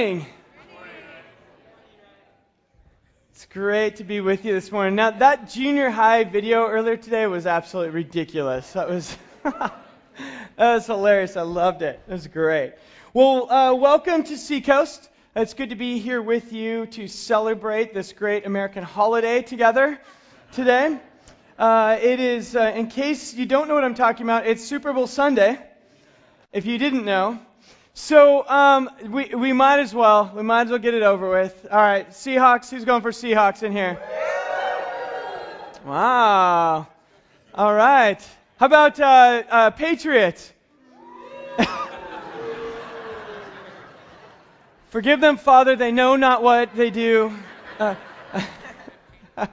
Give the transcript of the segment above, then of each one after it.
Morning. It's great to be with you this morning. Now, that junior high video earlier today was absolutely ridiculous. That was that was hilarious. I loved it. It was great. Well, uh, welcome to Seacoast. It's good to be here with you to celebrate this great American holiday together today. Uh, it is, uh, in case you don't know what I'm talking about, it's Super Bowl Sunday. If you didn't know, so um, we we might as well we might as well get it over with. All right, Seahawks. Who's going for Seahawks in here? Wow. All right. How about uh, uh, Patriots? Forgive them, Father. They know not what they do. Uh,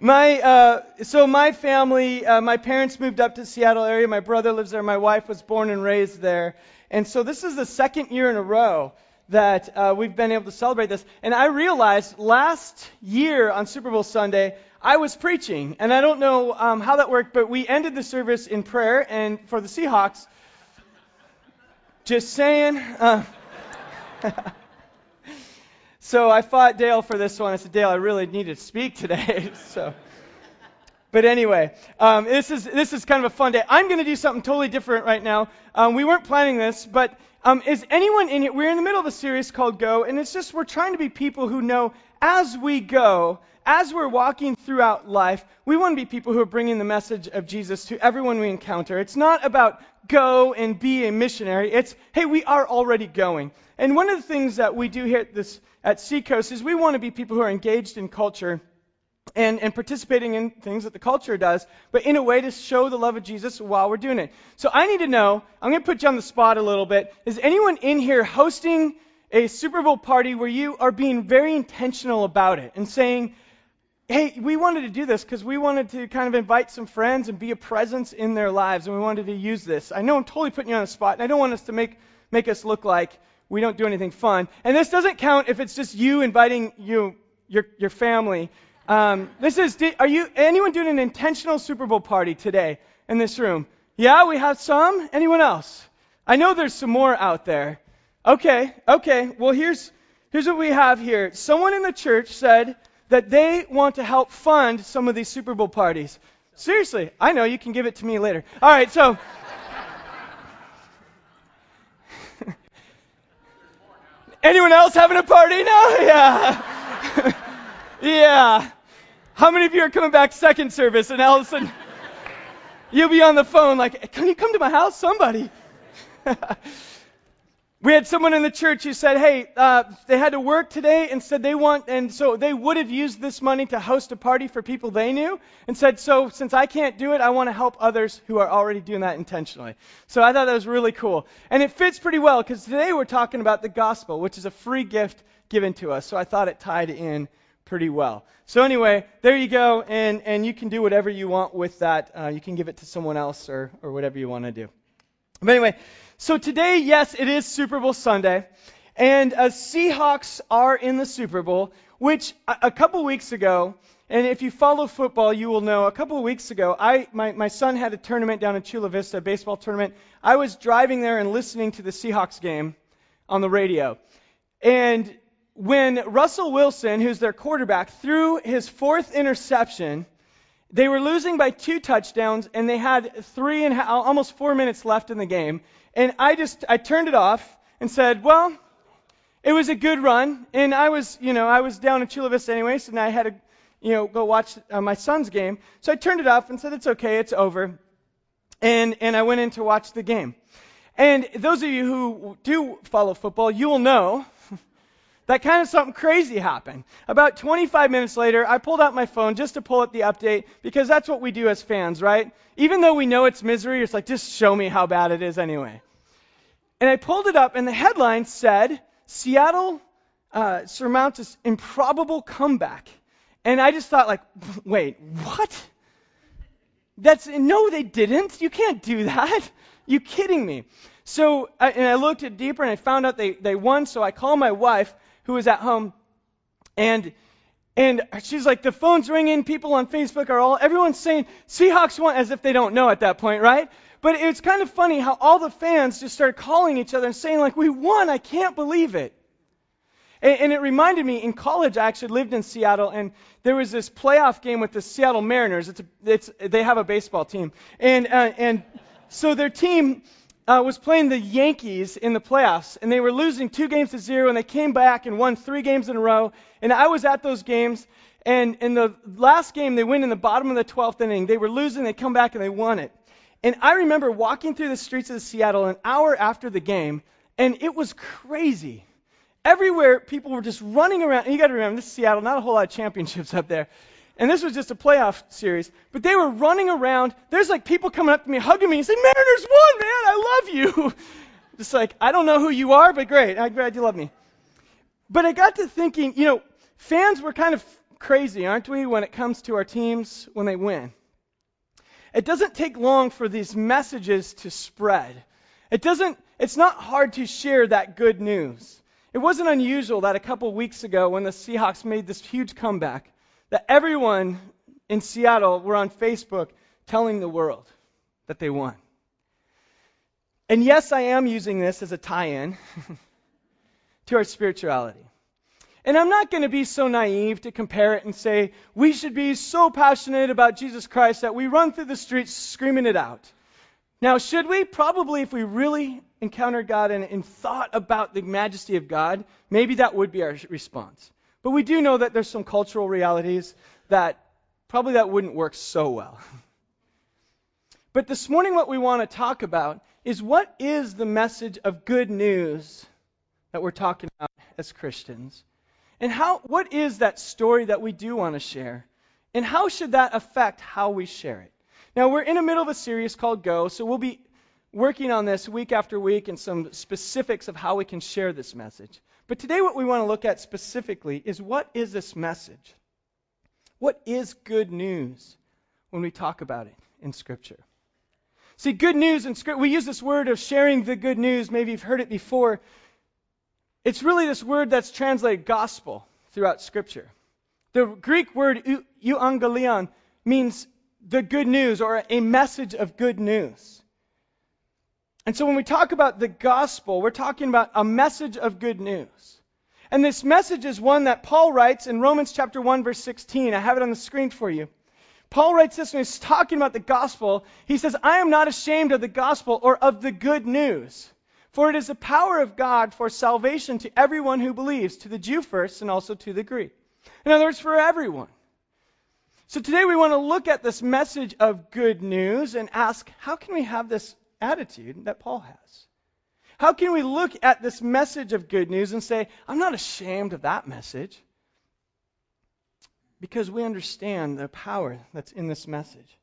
my uh, so my family, uh, my parents moved up to Seattle area. My brother lives there. My wife was born and raised there. And so this is the second year in a row that uh, we've been able to celebrate this. And I realized last year on Super Bowl Sunday, I was preaching. And I don't know um, how that worked, but we ended the service in prayer. And for the Seahawks, just saying. So I fought Dale for this one. I said, Dale, I really need to speak today. so. But anyway, um, this is this is kind of a fun day. I'm going to do something totally different right now. Um, we weren't planning this, but um, is anyone in here? We're in the middle of a series called Go, and it's just we're trying to be people who know as we go, as we're walking throughout life, we want to be people who are bringing the message of Jesus to everyone we encounter. It's not about go and be a missionary. It's hey, we are already going. And one of the things that we do here at this at Seacoast is we want to be people who are engaged in culture and, and participating in things that the culture does, but in a way to show the love of Jesus while we're doing it. So I need to know, I'm going to put you on the spot a little bit. Is anyone in here hosting a Super Bowl party where you are being very intentional about it and saying, hey, we wanted to do this because we wanted to kind of invite some friends and be a presence in their lives, and we wanted to use this. I know I'm totally putting you on the spot, and I don't want us to make, make us look like we don't do anything fun. And this doesn't count if it's just you inviting you, your, your family um, this is, are you, anyone doing an intentional Super Bowl party today in this room? Yeah, we have some. Anyone else? I know there's some more out there. Okay, okay. Well, here's, here's what we have here. Someone in the church said that they want to help fund some of these Super Bowl parties. Seriously, I know you can give it to me later. All right, so. Anyone else having a party now? Yeah. yeah. How many of you are coming back second service and all of a sudden you'll be on the phone like, can you come to my house? Somebody. We had someone in the church who said, hey, uh, they had to work today and said they want, and so they would have used this money to host a party for people they knew and said, so since I can't do it, I want to help others who are already doing that intentionally. So I thought that was really cool. And it fits pretty well because today we're talking about the gospel, which is a free gift given to us. So I thought it tied in pretty well. So anyway, there you go, and, and you can do whatever you want with that. Uh, you can give it to someone else or, or whatever you want to do. But anyway, so today, yes, it is Super Bowl Sunday, and uh, Seahawks are in the Super Bowl, which a, a couple weeks ago, and if you follow football, you will know a couple of weeks ago, I, my, my son had a tournament down in Chula Vista, a baseball tournament. I was driving there and listening to the Seahawks game on the radio. And when Russell Wilson, who's their quarterback, threw his fourth interception, they were losing by two touchdowns, and they had three and almost four minutes left in the game. And I just I turned it off and said, well, it was a good run, and I was you know I was down in Chula Vista anyways, and I had to you know go watch uh, my son's game. So I turned it off and said, it's okay, it's over, and and I went in to watch the game. And those of you who do follow football, you will know that kind of something crazy happened. About 25 minutes later, I pulled out my phone just to pull up the update because that's what we do as fans, right? Even though we know it's misery, it's like, just show me how bad it is anyway. And I pulled it up, and the headline said, Seattle uh, surmounts this improbable comeback. And I just thought, like, wait, what? That's no, they didn't. You can't do that. You kidding me? So, I, and I looked it deeper, and I found out they they won. So I called my wife, who was at home, and and she's like, the phone's ringing. People on Facebook are all, everyone's saying Seahawks won, as if they don't know at that point, right? But it's kind of funny how all the fans just started calling each other and saying, like, we won. I can't believe it. And, and it reminded me in college, I actually lived in Seattle, and there was this playoff game with the Seattle Mariners. It's, a, it's they have a baseball team. And, uh, and so their team uh, was playing the Yankees in the playoffs, and they were losing two games to zero, and they came back and won three games in a row. And I was at those games, and in the last game, they win in the bottom of the 12th inning. They were losing, they come back, and they won it. And I remember walking through the streets of Seattle an hour after the game, and it was crazy. Everywhere, people were just running around. And you got to remember, this is Seattle, not a whole lot of championships up there. And this was just a playoff series. But they were running around. There's like people coming up to me, hugging me, and saying, Mariners won, man. I love you. just like, I don't know who you are, but great. I'm glad you love me. But I got to thinking, you know, fans were kind of crazy, aren't we, when it comes to our teams when they win? It doesn't take long for these messages to spread. It doesn't, it's not hard to share that good news. It wasn't unusual that a couple weeks ago when the Seahawks made this huge comeback, that everyone in Seattle were on Facebook telling the world that they won. And yes, I am using this as a tie in to our spirituality. And I'm not going to be so naive to compare it and say, we should be so passionate about Jesus Christ that we run through the streets screaming it out. Now, should we? Probably if we really encountered God and, and thought about the majesty of God, maybe that would be our response. But we do know that there's some cultural realities that probably that wouldn't work so well. But this morning, what we want to talk about is what is the message of good news that we're talking about as Christians? And how, what is that story that we do want to share? And how should that affect how we share it? Now, we're in the middle of a series called Go, so we'll be working on this week after week and some specifics of how we can share this message. But today, what we want to look at specifically is what is this message? What is good news when we talk about it in Scripture? See, good news in Scripture, we use this word of sharing the good news. Maybe you've heard it before. It's really this word that's translated gospel throughout Scripture. The Greek word euangelion means the good news or a message of good news. And so when we talk about the gospel, we're talking about a message of good news. And this message is one that Paul writes in Romans chapter 1 verse 16. I have it on the screen for you. Paul writes this when he's talking about the gospel. He says, I am not ashamed of the gospel or of the good news. For it is the power of God for salvation to everyone who believes, to the Jew first and also to the Greek. In other words, for everyone. So today we want to look at this message of good news and ask, how can we have this attitude that Paul has? How can we look at this message of good news and say, I'm not ashamed of that message? Because we understand the power that's in this message.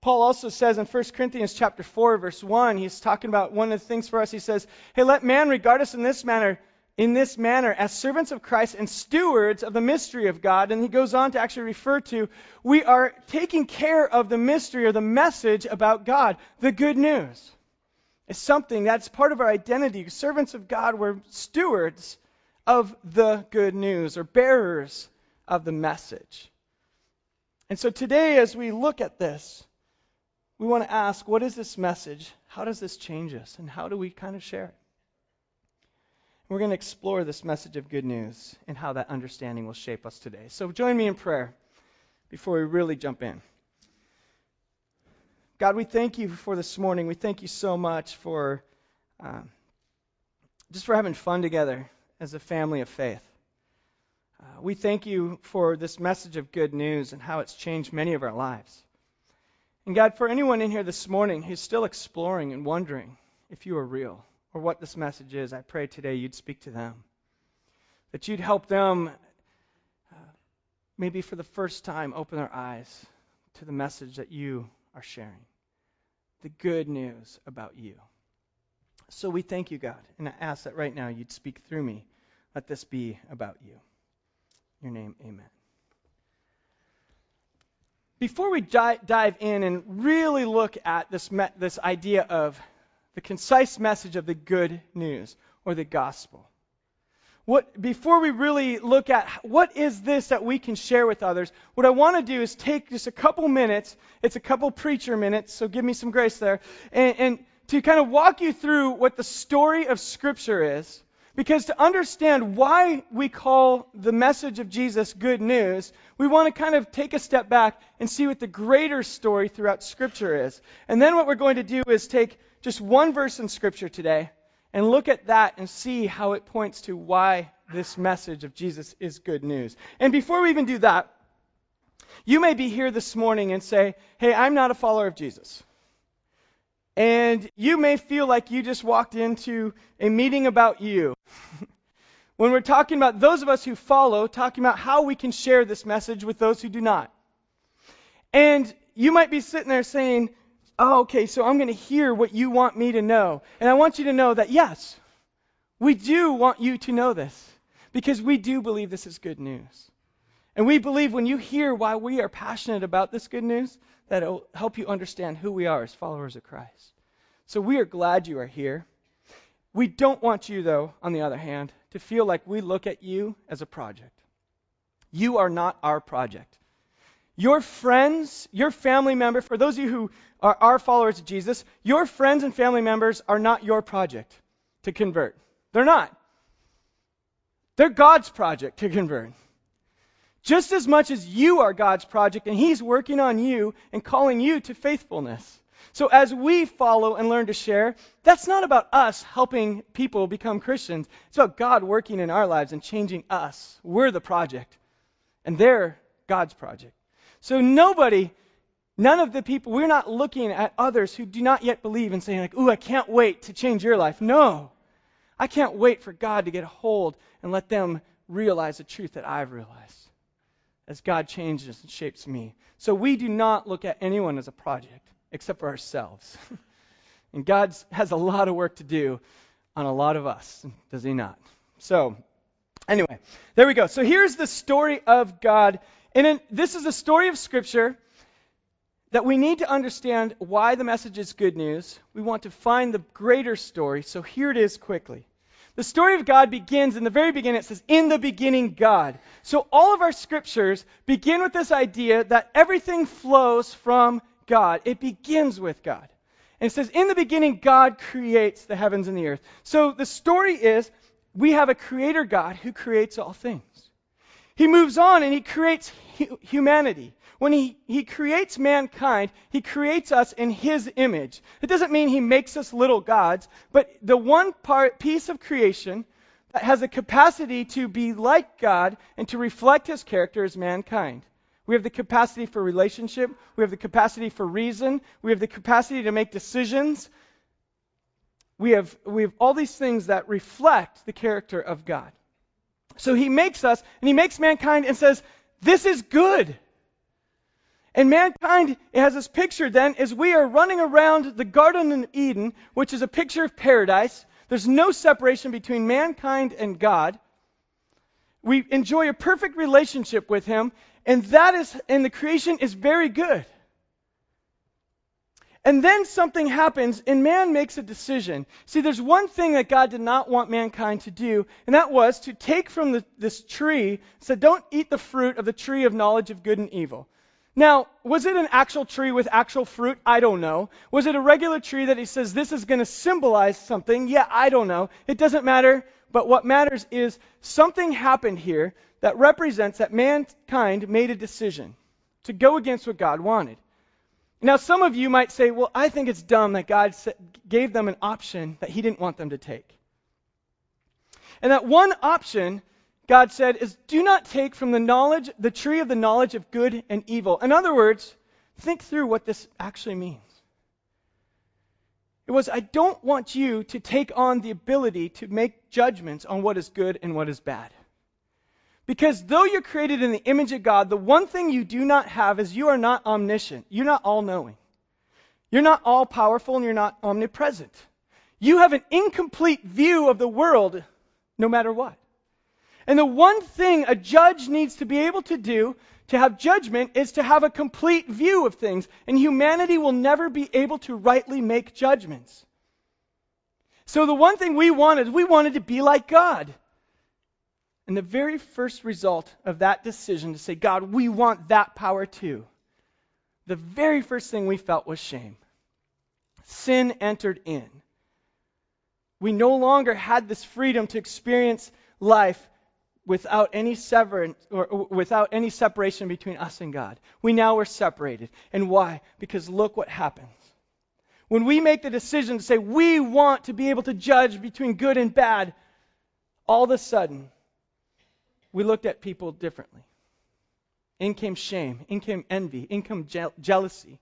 Paul also says in 1 Corinthians chapter 4 verse 1, he's talking about one of the things for us. He says, "Hey, let man regard us in this manner, in this manner as servants of Christ and stewards of the mystery of God." And he goes on to actually refer to we are taking care of the mystery or the message about God, the good news. It's something that's part of our identity. Servants of God, we're stewards of the good news or bearers of the message. And so today, as we look at this, we want to ask what is this message? How does this change us? And how do we kind of share it? We're going to explore this message of good news and how that understanding will shape us today. So join me in prayer before we really jump in. God, we thank you for this morning. We thank you so much for um, just for having fun together as a family of faith. Uh, we thank you for this message of good news and how it's changed many of our lives. And God, for anyone in here this morning who's still exploring and wondering if you are real or what this message is, I pray today you'd speak to them. That you'd help them, uh, maybe for the first time, open their eyes to the message that you are sharing the good news about you. So we thank you, God, and I ask that right now you'd speak through me. Let this be about you. Your name, amen. Before we dive in and really look at this, this idea of the concise message of the good news or the gospel, what, before we really look at what is this that we can share with others, what I want to do is take just a couple minutes. It's a couple preacher minutes, so give me some grace there. And, and to kind of walk you through what the story of Scripture is. Because to understand why we call the message of Jesus good news, we want to kind of take a step back and see what the greater story throughout Scripture is. And then what we're going to do is take just one verse in Scripture today and look at that and see how it points to why this message of Jesus is good news. And before we even do that, you may be here this morning and say, Hey, I'm not a follower of Jesus. And you may feel like you just walked into a meeting about you. when we're talking about those of us who follow, talking about how we can share this message with those who do not. And you might be sitting there saying, oh, okay, so I'm going to hear what you want me to know. And I want you to know that, yes, we do want you to know this because we do believe this is good news. And we believe when you hear why we are passionate about this good news, that it will help you understand who we are as followers of Christ. So we are glad you are here. We don't want you, though, on the other hand, to feel like we look at you as a project. You are not our project. Your friends, your family member, for those of you who are, are followers of Jesus, your friends and family members are not your project to convert. They're not. They're God's project to convert. Just as much as you are God's project and He's working on you and calling you to faithfulness. So as we follow and learn to share, that's not about us helping people become Christians. It's about God working in our lives and changing us. We're the project. And they're God's project. So nobody, none of the people, we're not looking at others who do not yet believe and saying, like, ooh, I can't wait to change your life. No. I can't wait for God to get a hold and let them realize the truth that I've realized as God changes and shapes me. So we do not look at anyone as a project except for ourselves. and God has a lot of work to do on a lot of us, does he not? So, anyway, there we go. So here's the story of God and this is a story of Scripture that we need to understand why the message is good news. We want to find the greater story. So here it is quickly. The story of God begins in the very beginning. It says, In the beginning, God. So all of our scriptures begin with this idea that everything flows from God. It begins with God. And it says, In the beginning, God creates the heavens and the earth. So the story is we have a creator God who creates all things. He moves on and he creates hu- humanity. When he, he creates mankind, he creates us in his image. It doesn't mean he makes us little gods, but the one part, piece of creation that has a capacity to be like God and to reflect his character is mankind. We have the capacity for relationship. We have the capacity for reason. We have the capacity to make decisions. We have, we have all these things that reflect the character of God. So he makes us, and he makes mankind and says, This is good. And mankind has this picture then as we are running around the Garden of Eden, which is a picture of paradise. There's no separation between mankind and God. We enjoy a perfect relationship with him, and that is, and the creation is very good. And then something happens, and man makes a decision. See, there's one thing that God did not want mankind to do, and that was to take from the, this tree, said, don't eat the fruit of the tree of knowledge of good and evil. Now, was it an actual tree with actual fruit? I don't know. Was it a regular tree that he says this is going to symbolize something? Yeah, I don't know. It doesn't matter. But what matters is something happened here that represents that mankind made a decision to go against what God wanted. Now, some of you might say, well, I think it's dumb that God gave them an option that He didn't want them to take. And that one option, God said, is do not take from the knowledge, the tree of the knowledge of good and evil. In other words, think through what this actually means. It was, I don't want you to take on the ability to make judgments on what is good and what is bad. Because though you're created in the image of God, the one thing you do not have is you are not omniscient. You're not all knowing. You're not all powerful and you're not omnipresent. You have an incomplete view of the world no matter what. And the one thing a judge needs to be able to do to have judgment is to have a complete view of things. And humanity will never be able to rightly make judgments. So the one thing we wanted, we wanted to be like God. And the very first result of that decision to say, God, we want that power too, the very first thing we felt was shame. Sin entered in. We no longer had this freedom to experience life without any severance or without any separation between us and God. We now were separated. And why? Because look what happens. When we make the decision to say we want to be able to judge between good and bad, all of a sudden we looked at people differently. In came shame, in came envy, in came je- jealousy,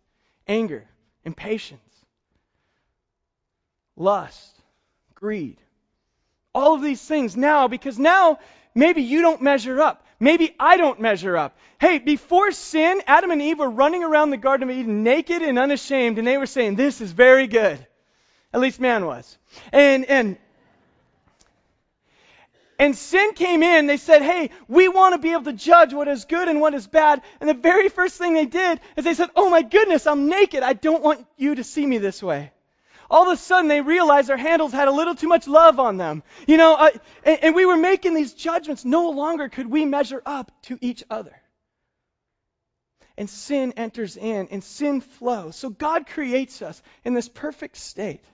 anger, impatience, lust, greed. All of these things now, because now maybe you don't measure up. Maybe I don't measure up. Hey, before sin, Adam and Eve were running around the Garden of Eden naked and unashamed, and they were saying, This is very good. At least man was. And, and and sin came in. They said, hey, we want to be able to judge what is good and what is bad. And the very first thing they did is they said, oh my goodness, I'm naked. I don't want you to see me this way. All of a sudden, they realized their handles had a little too much love on them. You know, and, and we were making these judgments. No longer could we measure up to each other. And sin enters in, and sin flows. So God creates us in this perfect state.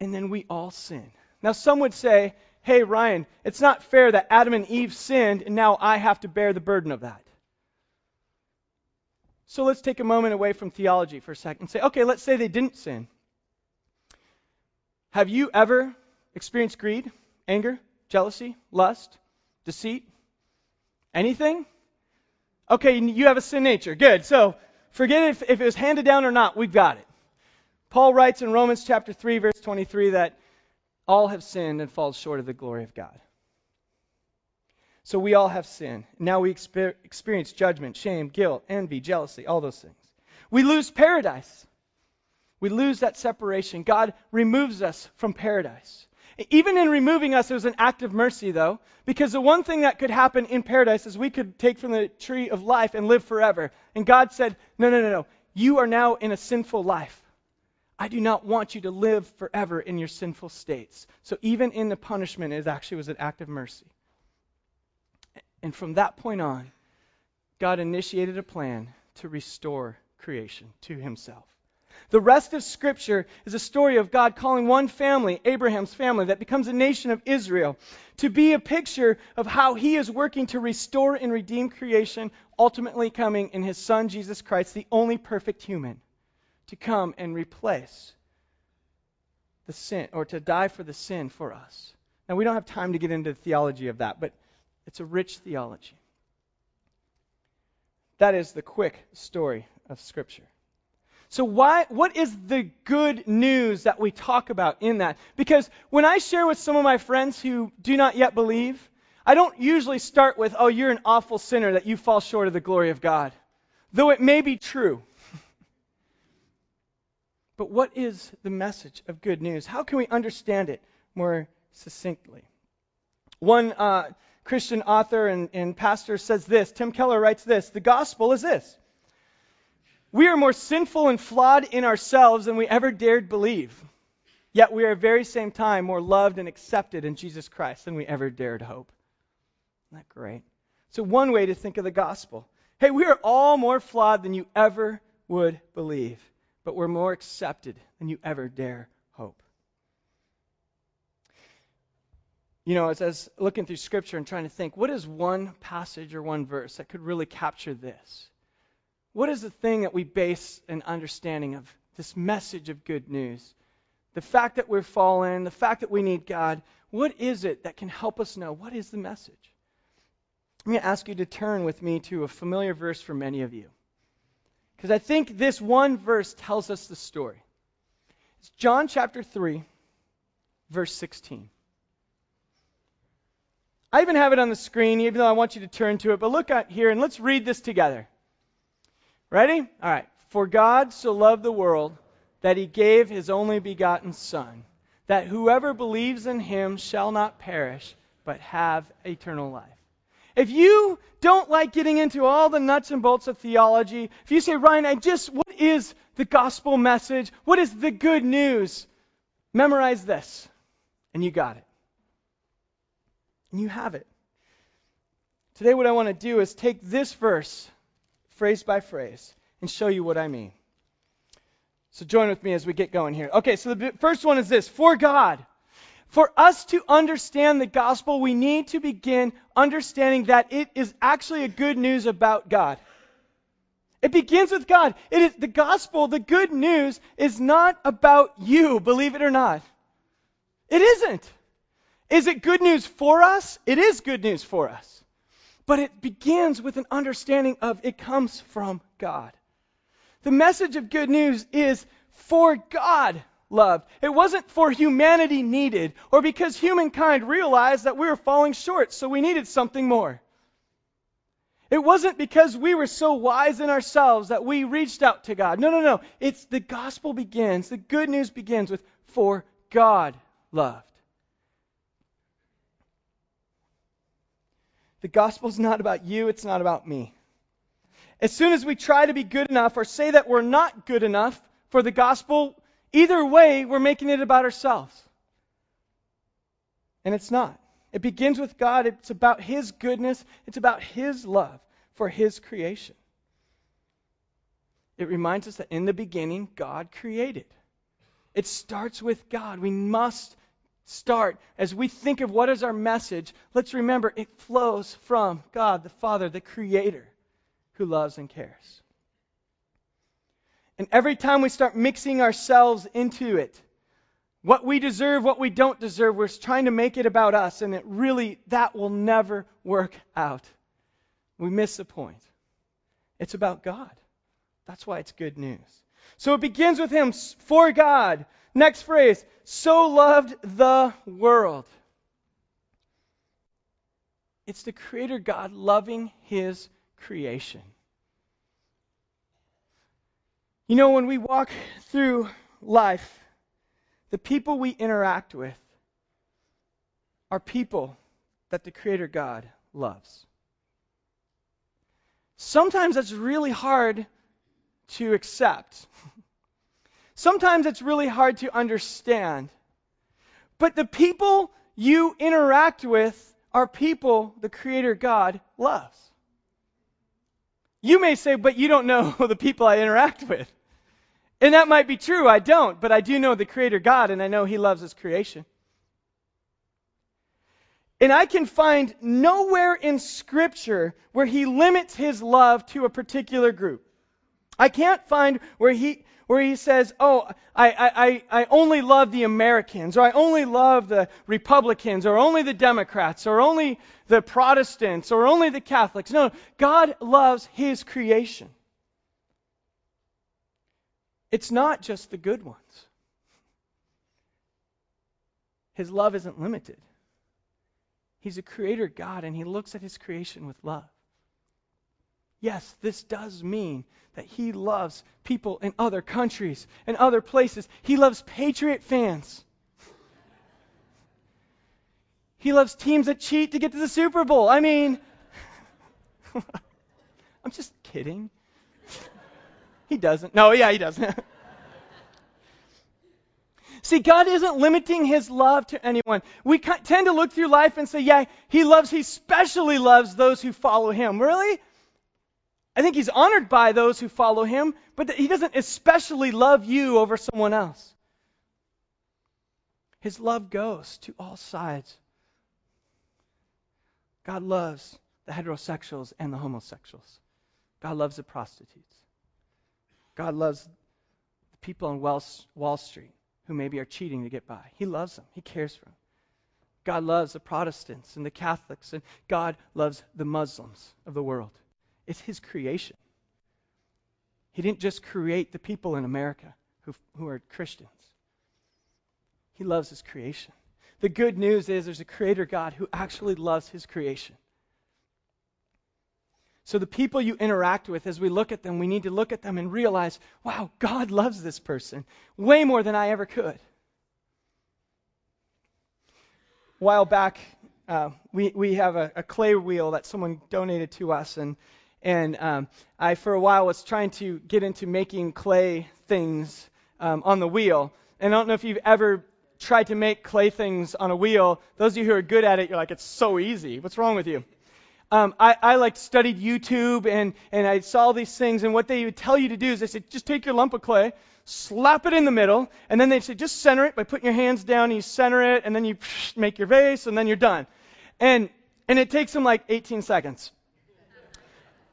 And then we all sin. Now, some would say, hey, Ryan, it's not fair that Adam and Eve sinned and now I have to bear the burden of that. So let's take a moment away from theology for a second and say, okay, let's say they didn't sin. Have you ever experienced greed, anger, jealousy, lust, deceit? Anything? Okay, you have a sin nature. Good. So forget if, if it was handed down or not, we've got it. Paul writes in Romans chapter 3, verse 23 that all have sinned and fall short of the glory of God. So we all have sin. Now we exper- experience judgment, shame, guilt, envy, jealousy, all those things. We lose paradise. We lose that separation. God removes us from paradise. Even in removing us, it was an act of mercy, though, because the one thing that could happen in paradise is we could take from the tree of life and live forever. And God said, No, no, no, no. You are now in a sinful life. I do not want you to live forever in your sinful states. So even in the punishment, it actually was an act of mercy. And from that point on, God initiated a plan to restore creation to himself. The rest of Scripture is a story of God calling one family, Abraham's family, that becomes a nation of Israel, to be a picture of how he is working to restore and redeem creation, ultimately coming in his Son, Jesus Christ, the only perfect human to come and replace the sin, or to die for the sin for us. Now, we don't have time to get into the theology of that, but it's a rich theology. That is the quick story of Scripture. So, why, what is the good news that we talk about in that? Because when I share with some of my friends who do not yet believe, I don't usually start with, oh, you're an awful sinner that you fall short of the glory of God. Though it may be true. But what is the message of good news? How can we understand it more succinctly? One uh, Christian author and, and pastor says this Tim Keller writes this The gospel is this We are more sinful and flawed in ourselves than we ever dared believe. Yet we are at the very same time more loved and accepted in Jesus Christ than we ever dared hope. Isn't that great? So, one way to think of the gospel hey, we are all more flawed than you ever would believe but we're more accepted than you ever dare hope. You know, as I was looking through Scripture and trying to think, what is one passage or one verse that could really capture this? What is the thing that we base an understanding of this message of good news? The fact that we're fallen, the fact that we need God, what is it that can help us know what is the message? I'm going to ask you to turn with me to a familiar verse for many of you. Because I think this one verse tells us the story. It's John chapter 3, verse 16. I even have it on the screen, even though I want you to turn to it. But look at here and let's read this together. Ready? All right. For God so loved the world that he gave his only begotten Son, that whoever believes in him shall not perish, but have eternal life. If you don't like getting into all the nuts and bolts of theology, if you say, Ryan, I just, what is the gospel message? What is the good news? Memorize this, and you got it. And you have it. Today, what I want to do is take this verse, phrase by phrase, and show you what I mean. So join with me as we get going here. Okay, so the first one is this For God. For us to understand the gospel, we need to begin understanding that it is actually a good news about God. It begins with God. It is the gospel, the good news is not about you, believe it or not. It isn't. Is it good news for us? It is good news for us. But it begins with an understanding of it comes from God. The message of good news is for God loved. It wasn't for humanity needed or because humankind realized that we were falling short, so we needed something more. It wasn't because we were so wise in ourselves that we reached out to God. No, no, no. It's the gospel begins, the good news begins with for God loved. The gospel's not about you, it's not about me. As soon as we try to be good enough or say that we're not good enough for the gospel, either way, we're making it about ourselves. And it's not. It begins with God. It's about His goodness. It's about His love for His creation. It reminds us that in the beginning, God created. It starts with God. We must start. As we think of what is our message, let's remember it flows from God, the Father, the Creator who loves and cares. And every time we start mixing ourselves into it, what we deserve, what we don't deserve, we're trying to make it about us, and it really, that will never work out. We miss the point. It's about God. That's why it's good news. So it begins with Him for God. Next phrase, so loved the world. It's the Creator God loving His creation. You know, when we walk through life, the people we interact with are people that the Creator God loves. Sometimes that's really hard to accept. Sometimes it's really hard to understand. But the people you interact with are people the Creator God loves. You may say, but you don't know the people I interact with. And that might be true. I don't. But I do know the Creator God, and I know He loves His creation. And I can find nowhere in Scripture where He limits His love to a particular group. I can't find where He where he says, Oh, I, I, I only love the Americans, or I only love the Republicans, or only the Democrats, or only the Protestants, or only the Catholics. No, God loves his creation. It's not just the good ones. His love isn't limited. He's a creator God, and he looks at his creation with love. Yes, this does mean that he loves people in other countries and other places. He loves Patriot fans. He loves teams that cheat to get to the Super Bowl. I mean, I'm just kidding. He doesn't. No, yeah, he doesn't. See, God isn't limiting his love to anyone. We tend to look through life and say, yeah, he loves, he specially loves those who follow him. Really? I think he's honored by those who follow him, but he doesn't especially love you over someone else. His love goes to all sides. God loves the heterosexuals and the homosexuals. God loves the prostitutes. God loves the people on Wall Street who maybe are cheating to get by. He loves them, He cares for them. God loves the Protestants and the Catholics, and God loves the Muslims of the world. It's His creation. He didn't just create the people in America who, who are Christians, He loves His creation. The good news is there's a creator God who actually loves His creation. So, the people you interact with, as we look at them, we need to look at them and realize, wow, God loves this person way more than I ever could. A while back, uh, we, we have a, a, clay wheel that someone donated to us, and and um, I, for a while, was trying to get into making clay things um, on the wheel. And I don't know if you've ever tried to make clay things on a wheel, those of you who are good at it, you're like, it's so easy. What's wrong with you? Um, I, I like studied YouTube and, and I saw these things, and what they would tell you to do is they said, just take your lump of clay, slap it in the middle, and then they say, just center it by putting your hands down, and you center it, and then you make your vase, and then you're done. And, and it takes them like 18 seconds.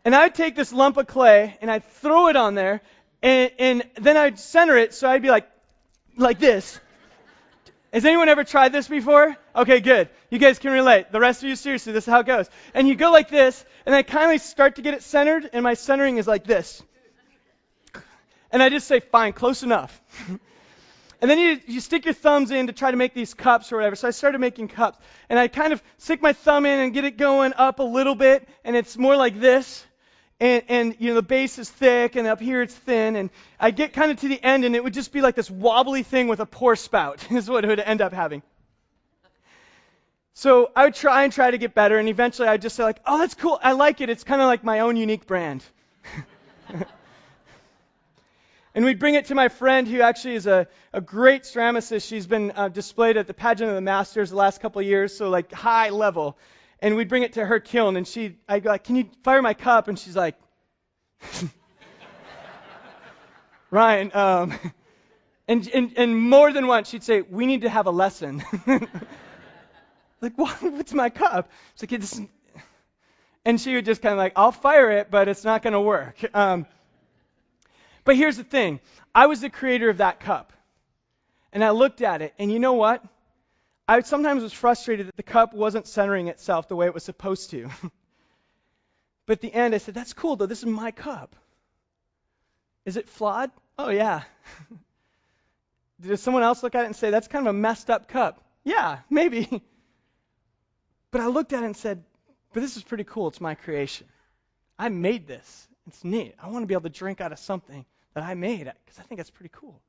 And I'd take this lump of clay, and I'd throw it on there, and, and then I'd center it, so I'd be like, like this. Has anyone ever tried this before? Okay, good. You guys can relate. The rest of you, seriously, this is how it goes. And you go like this, and I kindly start to get it centered, and my centering is like this. And I just say, fine, close enough. and then you, you stick your thumbs in to try to make these cups or whatever. So I started making cups. And I kind of stick my thumb in and get it going up a little bit, and it's more like this. And, and, you know, the base is thick, and up here it's thin. And I get kind of to the end, and it would just be like this wobbly thing with a pour spout, is what it would end up having. So I would try and try to get better, and eventually I'd just say, like, oh, that's cool. I like it. It's kind of like my own unique brand. And we'd bring it to my friend who actually is a, a great ceramicist. She's been uh, displayed at the pageant of the Masters the last couple of years, so like high level. And we'd bring it to her kiln, and she, I'd go like, "Can you fire my cup?" And she's like, "Ryan." Um, and, and and more than once, she'd say, "We need to have a lesson." Like, what? What's my cup? It's like, and she would just kind of like, "I'll fire it, but it's not going to work." Um, but here's the thing I was the creator of that cup. And I looked at it, and you know what? I sometimes was frustrated that the cup wasn't centering itself the way it was supposed to. but at the end, I said, That's cool, though. This is my cup. Is it flawed? Oh, yeah. Did someone else look at it and say, That's kind of a messed up cup? Yeah, maybe. But I looked at it and said, But this is pretty cool. It's my creation. I made this. It's neat. I want to be able to drink out of something that I made because I think that's pretty cool.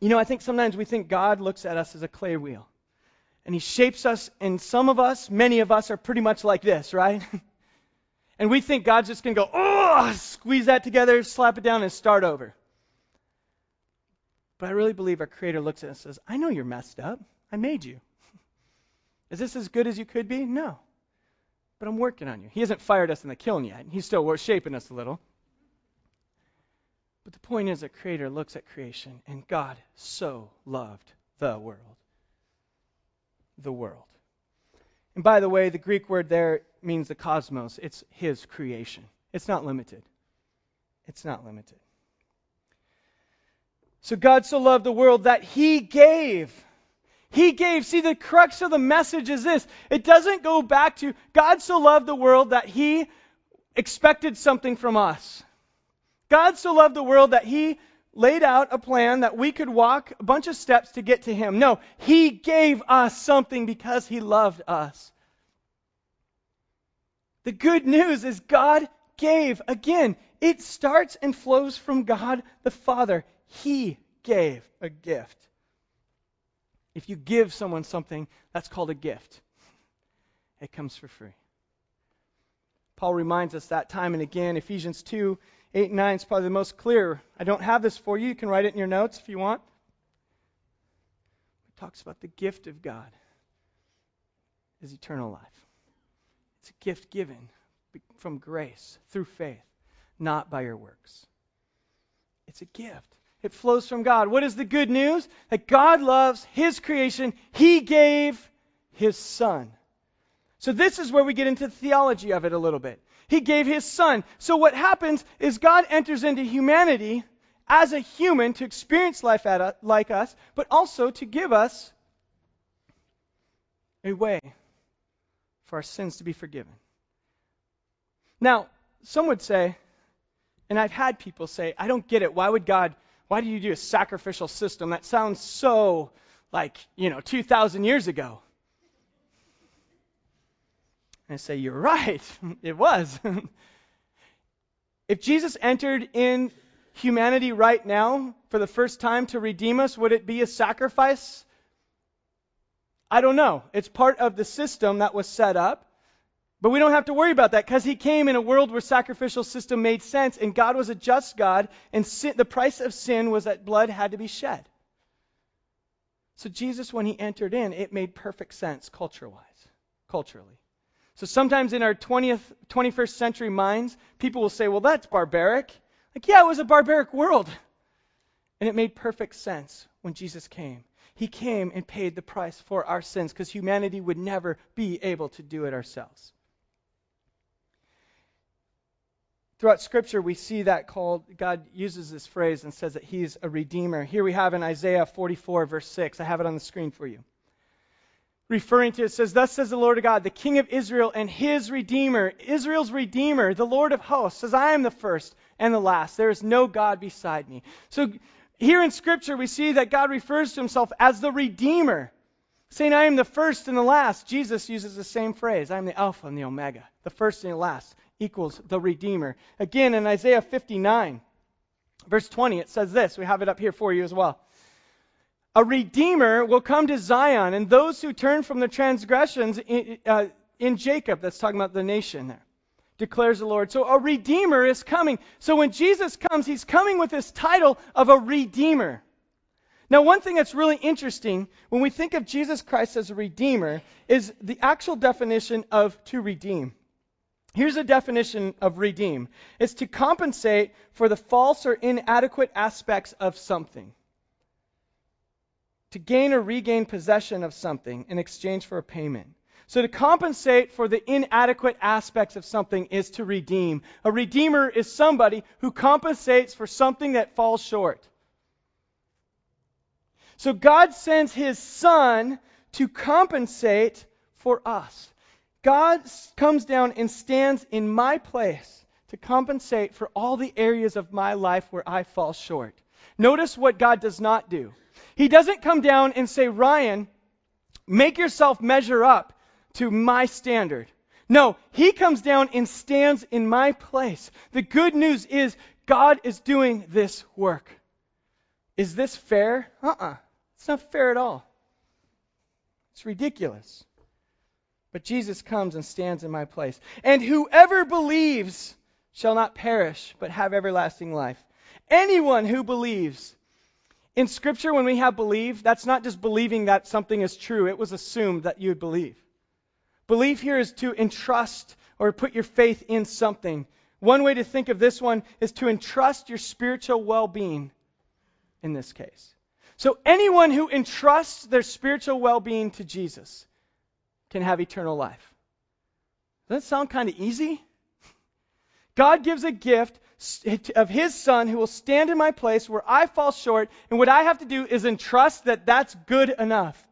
You know, I think sometimes we think God looks at us as a clay wheel. And he shapes us, and some of us, many of us, are pretty much like this, right? and we think God's just going to go, oh, squeeze that together, slap it down, and start over. But I really believe our Creator looks at us and says, I know you're messed up. I made you. Is this as good as you could be? No. But I'm working on you. He hasn't fired us in the kiln yet. He's still shaping us a little. But the point is that Creator looks at creation, and God so loved the world. The world. And by the way, the Greek word there means the cosmos. It's His creation. It's not limited. It's not limited. So God so loved the world that He gave. He gave. See, the crux of the message is this it doesn't go back to God so loved the world that He expected something from us. God so loved the world that he laid out a plan that we could walk a bunch of steps to get to him. No, he gave us something because he loved us. The good news is God gave. Again, it starts and flows from God the Father. He gave a gift. If you give someone something, that's called a gift. It comes for free. Paul reminds us that time and again. Ephesians 2 8 and 9 is probably the most clear. I don't have this for you. You can write it in your notes if you want. It talks about the gift of God is eternal life. It's a gift given from grace through faith, not by your works. It's a gift. It flows from God. What is the good news? That God loves His creation. He gave His Son. So this is where we get into the theology of it a little bit. He gave his son. So what happens is God enters into humanity as a human to experience life like us, but also to give us a way for our sins to be forgiven. Now, some would say, and I've had people say, I don't get it. Why would God, why do you do a sacrificial system? That sounds so like, you know, 2,000 years ago. And I say, You're right. it was. if Jesus entered in humanity right now for the first time to redeem us, would it be a sacrifice? I don't know. It's part of the system that was set up. But we don't have to worry about that because he came in a world where sacrificial system made sense and God was a just God and sin, the price of sin was that blood had to be shed. So Jesus, when he entered in, it made perfect sense culture-wise, culturally. So sometimes in our 20th, 21st century minds, people will say, well, that's barbaric. Like, yeah, it was a barbaric world. And it made perfect sense when Jesus came. He came and paid the price for our sins because humanity would never be able to do it ourselves. Throughout Scripture, we see that called, God uses this phrase and says that He's a redeemer. Here we have in Isaiah 44, verse 6. I have it on the screen for you. Referring to it says, Thus says the Lord God, the King of Israel and His Redeemer, Israel's Redeemer, the Lord of hosts, says, I am the first and the last. There is no God beside me. So here in Scripture, we see that God refers to Himself as the Redeemer, saying, I am the first and the last. Jesus uses the same phrase I am the Alpha and the Omega, the first and the last equals the Redeemer. Again, in Isaiah 59, verse 20, it says this. We have it up here for you as well. A Redeemer will come to Zion, and those who turn from their transgressions in, uh, in Jacob, that's talking about the nation there, declares the Lord. So a Redeemer is coming. So when Jesus comes, he's coming with this title of a Redeemer. Now, one thing that's really interesting when we think of Jesus Christ as a Redeemer is the actual definition of to redeem. Here's a definition of redeem it's to compensate for the false or inadequate aspects of something. To gain or regain possession of something in exchange for a payment. So to compensate for the inadequate aspects of something is to redeem. A redeemer is somebody who compensates for something that falls short. So God sends his son to compensate for us. God comes down and stands in my place to compensate for all the areas of my life where I fall short. Notice what God does not do. He doesn't come down and say, Ryan, make yourself measure up to my standard. No, he comes down and stands in my place. The good news is God is doing this work. Is this fair? Uh uh-uh. uh It's not fair at all. It's ridiculous. But Jesus comes and stands in my place. And whoever believes shall not perish, but have everlasting life. Anyone who believes. In Scripture, when we have believe, that's not just believing that something is true. It was assumed that you would believe. Belief here is to entrust or put your faith in something. One way to think of this one is to entrust your spiritual well being in this case. So, anyone who entrusts their spiritual well being to Jesus, can have eternal life. Doesn't that sound kind of easy? God gives a gift of His Son who will stand in my place where I fall short, and what I have to do is entrust that that's good enough.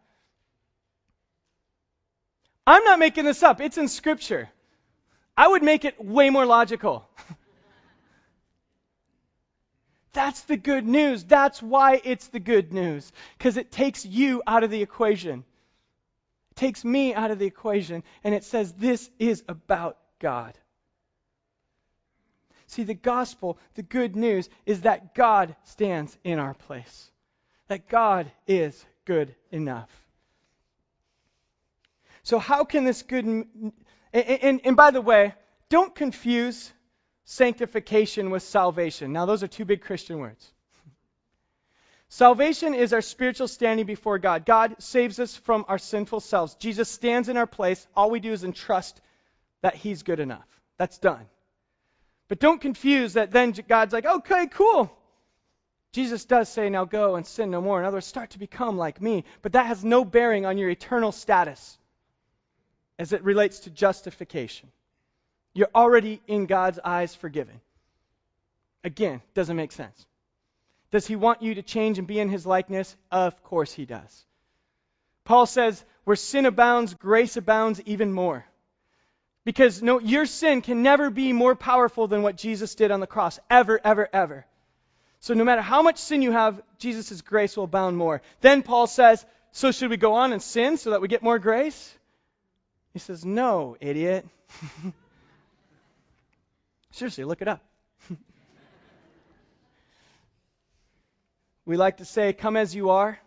I'm not making this up, it's in Scripture. I would make it way more logical. That's the good news. That's why it's the good news. Because it takes you out of the equation It takes me out of the equation, and it says this is about God. See, the gospel, the good news, is that God stands in our place, that God is good enough. So, how can this good. And, and, and by the way, don't confuse sanctification with salvation. Now, those are two big Christian words. Salvation is our spiritual standing before God. God saves us from our sinful selves. Jesus stands in our place. All we do is entrust that He's good enough. That's done. But don't confuse that then God's like, okay, cool. Jesus does say, now go and sin no more. In other words, start to become like me. But that has no bearing on your eternal status as it relates to justification. You're already in God's eyes forgiven. Again, doesn't make sense. Does he want you to change and be in his likeness? Of course he does. Paul says, where sin abounds, grace abounds even more. Because no, your sin can never be more powerful than what Jesus did on the cross. Ever, ever, ever. So no matter how much sin you have, Jesus' grace will abound more. Then Paul says, so should we go on and sin so that we get more grace? He says, no, idiot. Seriously, look it up. We like to say, come as you are,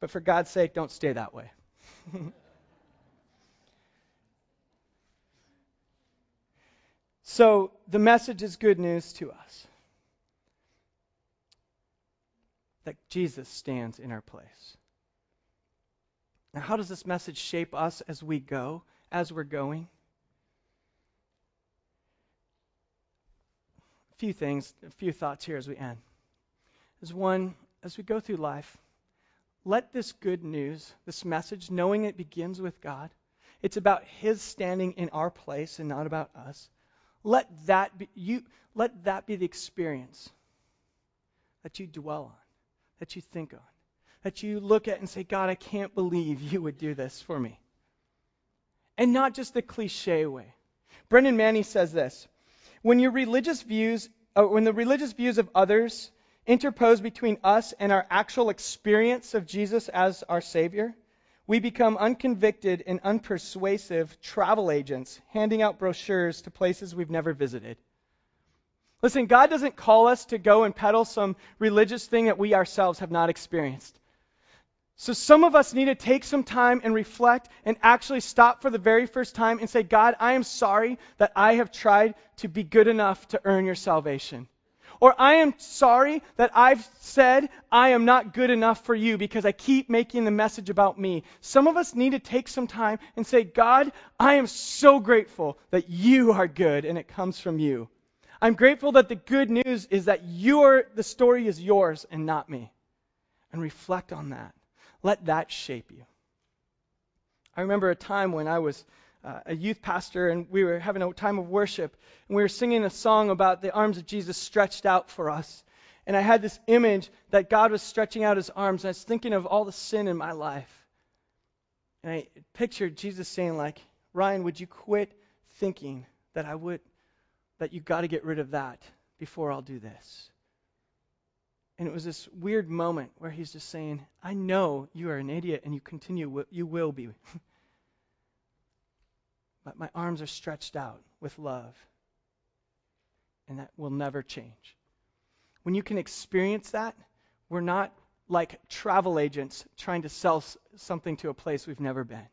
but for God's sake, don't stay that way. so, the message is good news to us that Jesus stands in our place. Now, how does this message shape us as we go, as we're going? Few things, a few thoughts here as we end. As one, as we go through life, let this good news, this message, knowing it begins with God, it's about His standing in our place and not about us. Let that be, you, let that be the experience that you dwell on, that you think on, that you look at and say, God, I can't believe you would do this for me. And not just the cliche way. Brennan Manning says this When your religious views, uh, when the religious views of others interpose between us and our actual experience of Jesus as our Savior, we become unconvicted and unpersuasive travel agents handing out brochures to places we've never visited. Listen, God doesn't call us to go and peddle some religious thing that we ourselves have not experienced. So some of us need to take some time and reflect and actually stop for the very first time and say, God, I am sorry that I have tried to be good enough to earn your salvation. Or I am sorry that I've said I am not good enough for you because I keep making the message about me. Some of us need to take some time and say, God, I am so grateful that you are good and it comes from you. I'm grateful that the good news is that your the story is yours and not me. And reflect on that. Let that shape you. I remember a time when I was uh, a youth pastor, and we were having a time of worship, and we were singing a song about the arms of Jesus stretched out for us. And I had this image that God was stretching out his arms, and I was thinking of all the sin in my life. And I pictured Jesus saying, like, Ryan, would you quit thinking that I would, that you got to get rid of that before I'll do this? And it was this weird moment where he's just saying, I know you are an idiot and you continue, you will be. But my arms are stretched out with love. And that will never change. When you can experience that, we're not like travel agents trying to sell something to a place we've never been.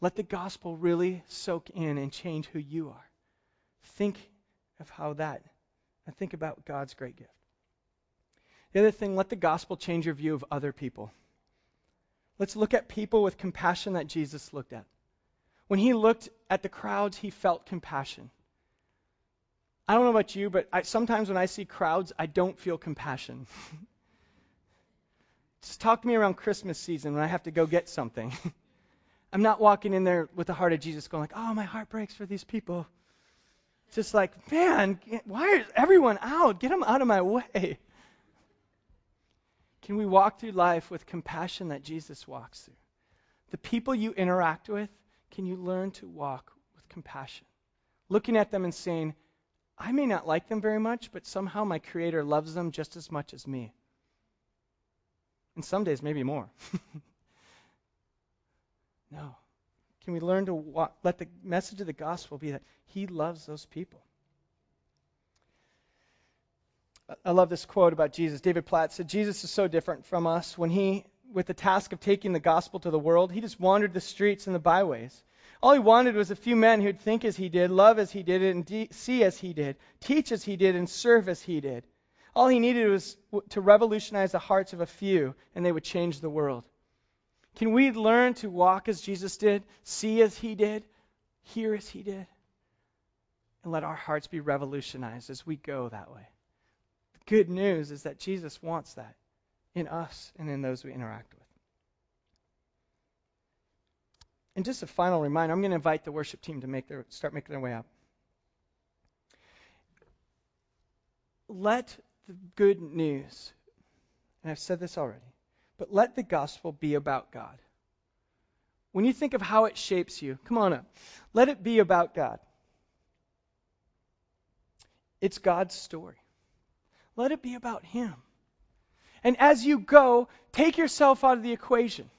Let the gospel really soak in and change who you are. Think of how that, and think about God's great gift. The other thing, let the gospel change your view of other people. Let's look at people with compassion that Jesus looked at. When he looked at the crowds, he felt compassion. I don't know about you, but I, sometimes when I see crowds, I don't feel compassion. Just talk to me around Christmas season when I have to go get something. I'm not walking in there with the heart of Jesus going like, "Oh, my heart breaks for these people." Just like, "Man, why is everyone out? Get them out of my way." Can we walk through life with compassion that Jesus walks through? The people you interact with, can you learn to walk with compassion? Looking at them and saying, I may not like them very much, but somehow my Creator loves them just as much as me. And some days, maybe more. no. Can we learn to walk, let the message of the gospel be that He loves those people? I love this quote about Jesus. David Platt said, Jesus is so different from us. When he with the task of taking the gospel to the world. He just wandered the streets and the byways. All he wanted was a few men who'd think as he did, love as he did, and de- see as he did, teach as he did, and serve as he did. All he needed was to revolutionize the hearts of a few, and they would change the world. Can we learn to walk as Jesus did, see as he did, hear as he did, and let our hearts be revolutionized as we go that way? Good news is that Jesus wants that in us and in those we interact with. And just a final reminder, I'm going to invite the worship team to make their, start making their way up. Let the good news, and I've said this already, but let the gospel be about God. When you think of how it shapes you, come on up. Let it be about God. It's God's story. Let it be about Him. And as you go, take yourself out of the equation.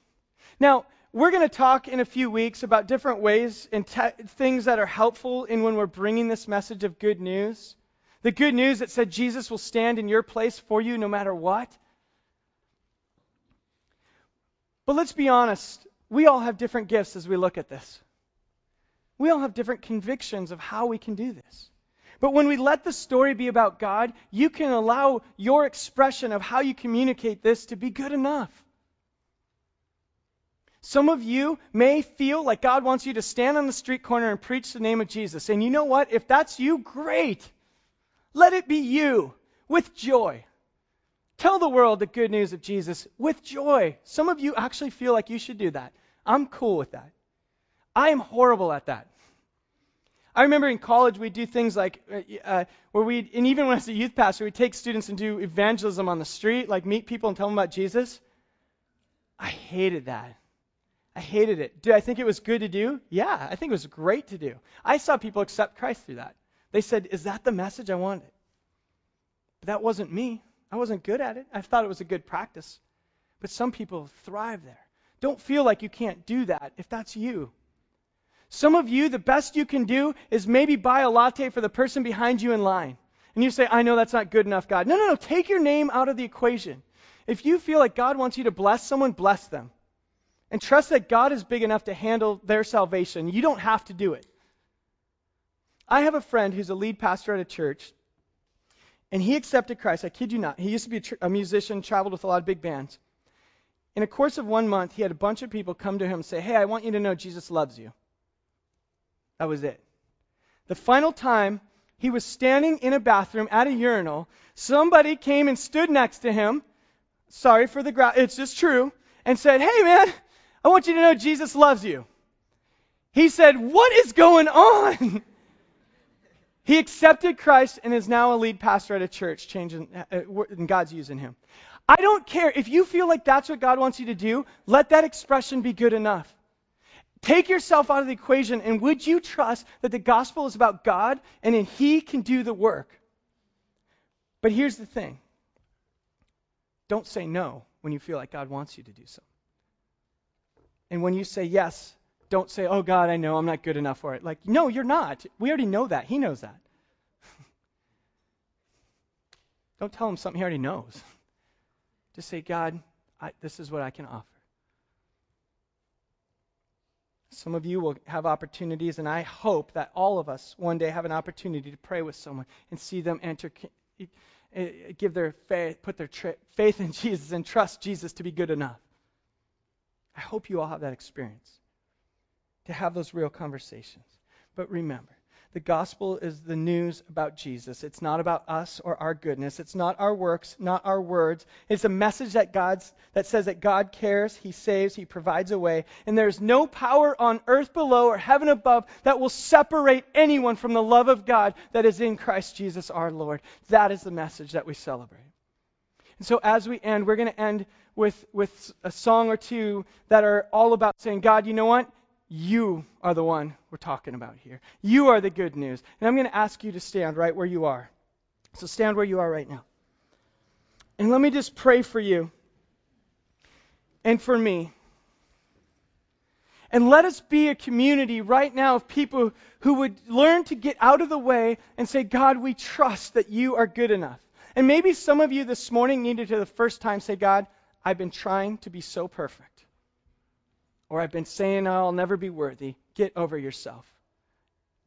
Now, we're going to talk in a few weeks about different ways and te- things that are helpful in when we're bringing this message of good news. The good news that said Jesus will stand in your place for you no matter what. But let's be honest, we all have different gifts as we look at this. We all have different convictions of how we can do this. But when we let the story be about God, you can allow your expression of how you communicate this to be good enough. Some of you may feel like God wants you to stand on the street corner and preach the name of Jesus. And you know what? If that's you, great. Let it be you with joy. Tell the world the good news of Jesus with joy. Some of you actually feel like you should do that. I'm cool with that. I am horrible at that. I remember in college we'd do things like uh, uh where we, and even when I was a youth pastor, we'd take students and do evangelism on the street, like meet people and tell them about Jesus. I hated that. I hated it. Do I think it was good to do? Yeah, I think it was great to do. I saw people accept Christ through that. They said, Is that the message I wanted? But that wasn't me. I wasn't good at it. I thought it was a good practice. But some people thrive there. Don't feel like you can't do that if that's you. Some of you, the best you can do is maybe buy a latte for the person behind you in line. And you say, I know that's not good enough, God. No, no, no. Take your name out of the equation. If you feel like God wants you to bless someone, bless them. And trust that God is big enough to handle their salvation. You don't have to do it. I have a friend who's a lead pastor at a church, and he accepted Christ. I kid you not. He used to be a, tr- a musician, traveled with a lot of big bands. In a course of one month, he had a bunch of people come to him and say, Hey, I want you to know Jesus loves you. That was it. The final time, he was standing in a bathroom at a urinal. Somebody came and stood next to him. Sorry for the gra- it's just true. And said, Hey, man, I want you to know Jesus loves you. He said, What is going on? he accepted Christ and is now a lead pastor at a church, changing, uh, and God's using him. I don't care. If you feel like that's what God wants you to do, let that expression be good enough. Take yourself out of the equation, and would you trust that the gospel is about God and that He can do the work? But here's the thing don't say no when you feel like God wants you to do so. And when you say yes, don't say, oh God, I know I'm not good enough for it. Like, no, you're not. We already know that. He knows that. don't tell him something he already knows. Just say, God, I, this is what I can offer. Some of you will have opportunities, and I hope that all of us one day have an opportunity to pray with someone and see them enter, eh, give their faith, put their faith in Jesus and trust Jesus to be good enough. I hope you all have that experience to have those real conversations. But remember, the gospel is the news about Jesus. It's not about us or our goodness. It's not our works, not our words. It's a message that God's that says that God cares, he saves, he provides a way, and there's no power on earth below or heaven above that will separate anyone from the love of God that is in Christ Jesus our Lord. That is the message that we celebrate. And so as we end, we're going to end with, with a song or two that are all about saying, God, you know what? You are the one we're talking about here. You are the good news. And I'm going to ask you to stand right where you are. So stand where you are right now. And let me just pray for you and for me. And let us be a community right now of people who would learn to get out of the way and say, God, we trust that you are good enough. And maybe some of you this morning needed to the first time say, God, I've been trying to be so perfect. Or I've been saying I'll never be worthy. Get over yourself.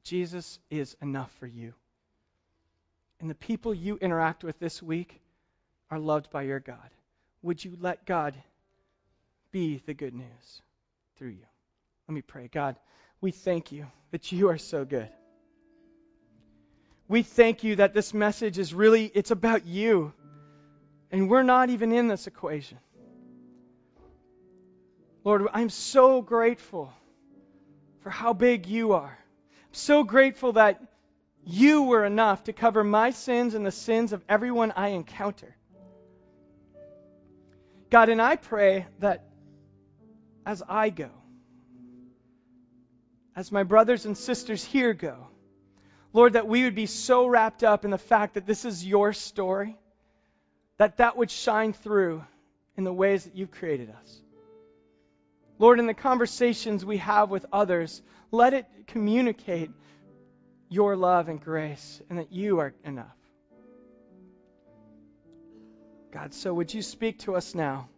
Jesus is enough for you. And the people you interact with this week are loved by your God. Would you let God be the good news through you? Let me pray. God, we thank you that you are so good. We thank you that this message is really it's about you. And we're not even in this equation. Lord, I'm so grateful for how big you are. I'm so grateful that you were enough to cover my sins and the sins of everyone I encounter. God, and I pray that as I go, as my brothers and sisters here go, Lord, that we would be so wrapped up in the fact that this is your story, that that would shine through in the ways that you've created us. Lord, in the conversations we have with others, let it communicate your love and grace and that you are enough. God, so would you speak to us now?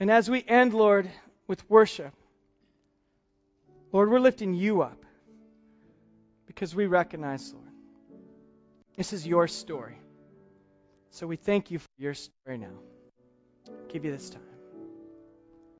And as we end, Lord, with worship, Lord, we're lifting you up because we recognize, Lord, this is your story. So we thank you for your story now. Give you this time.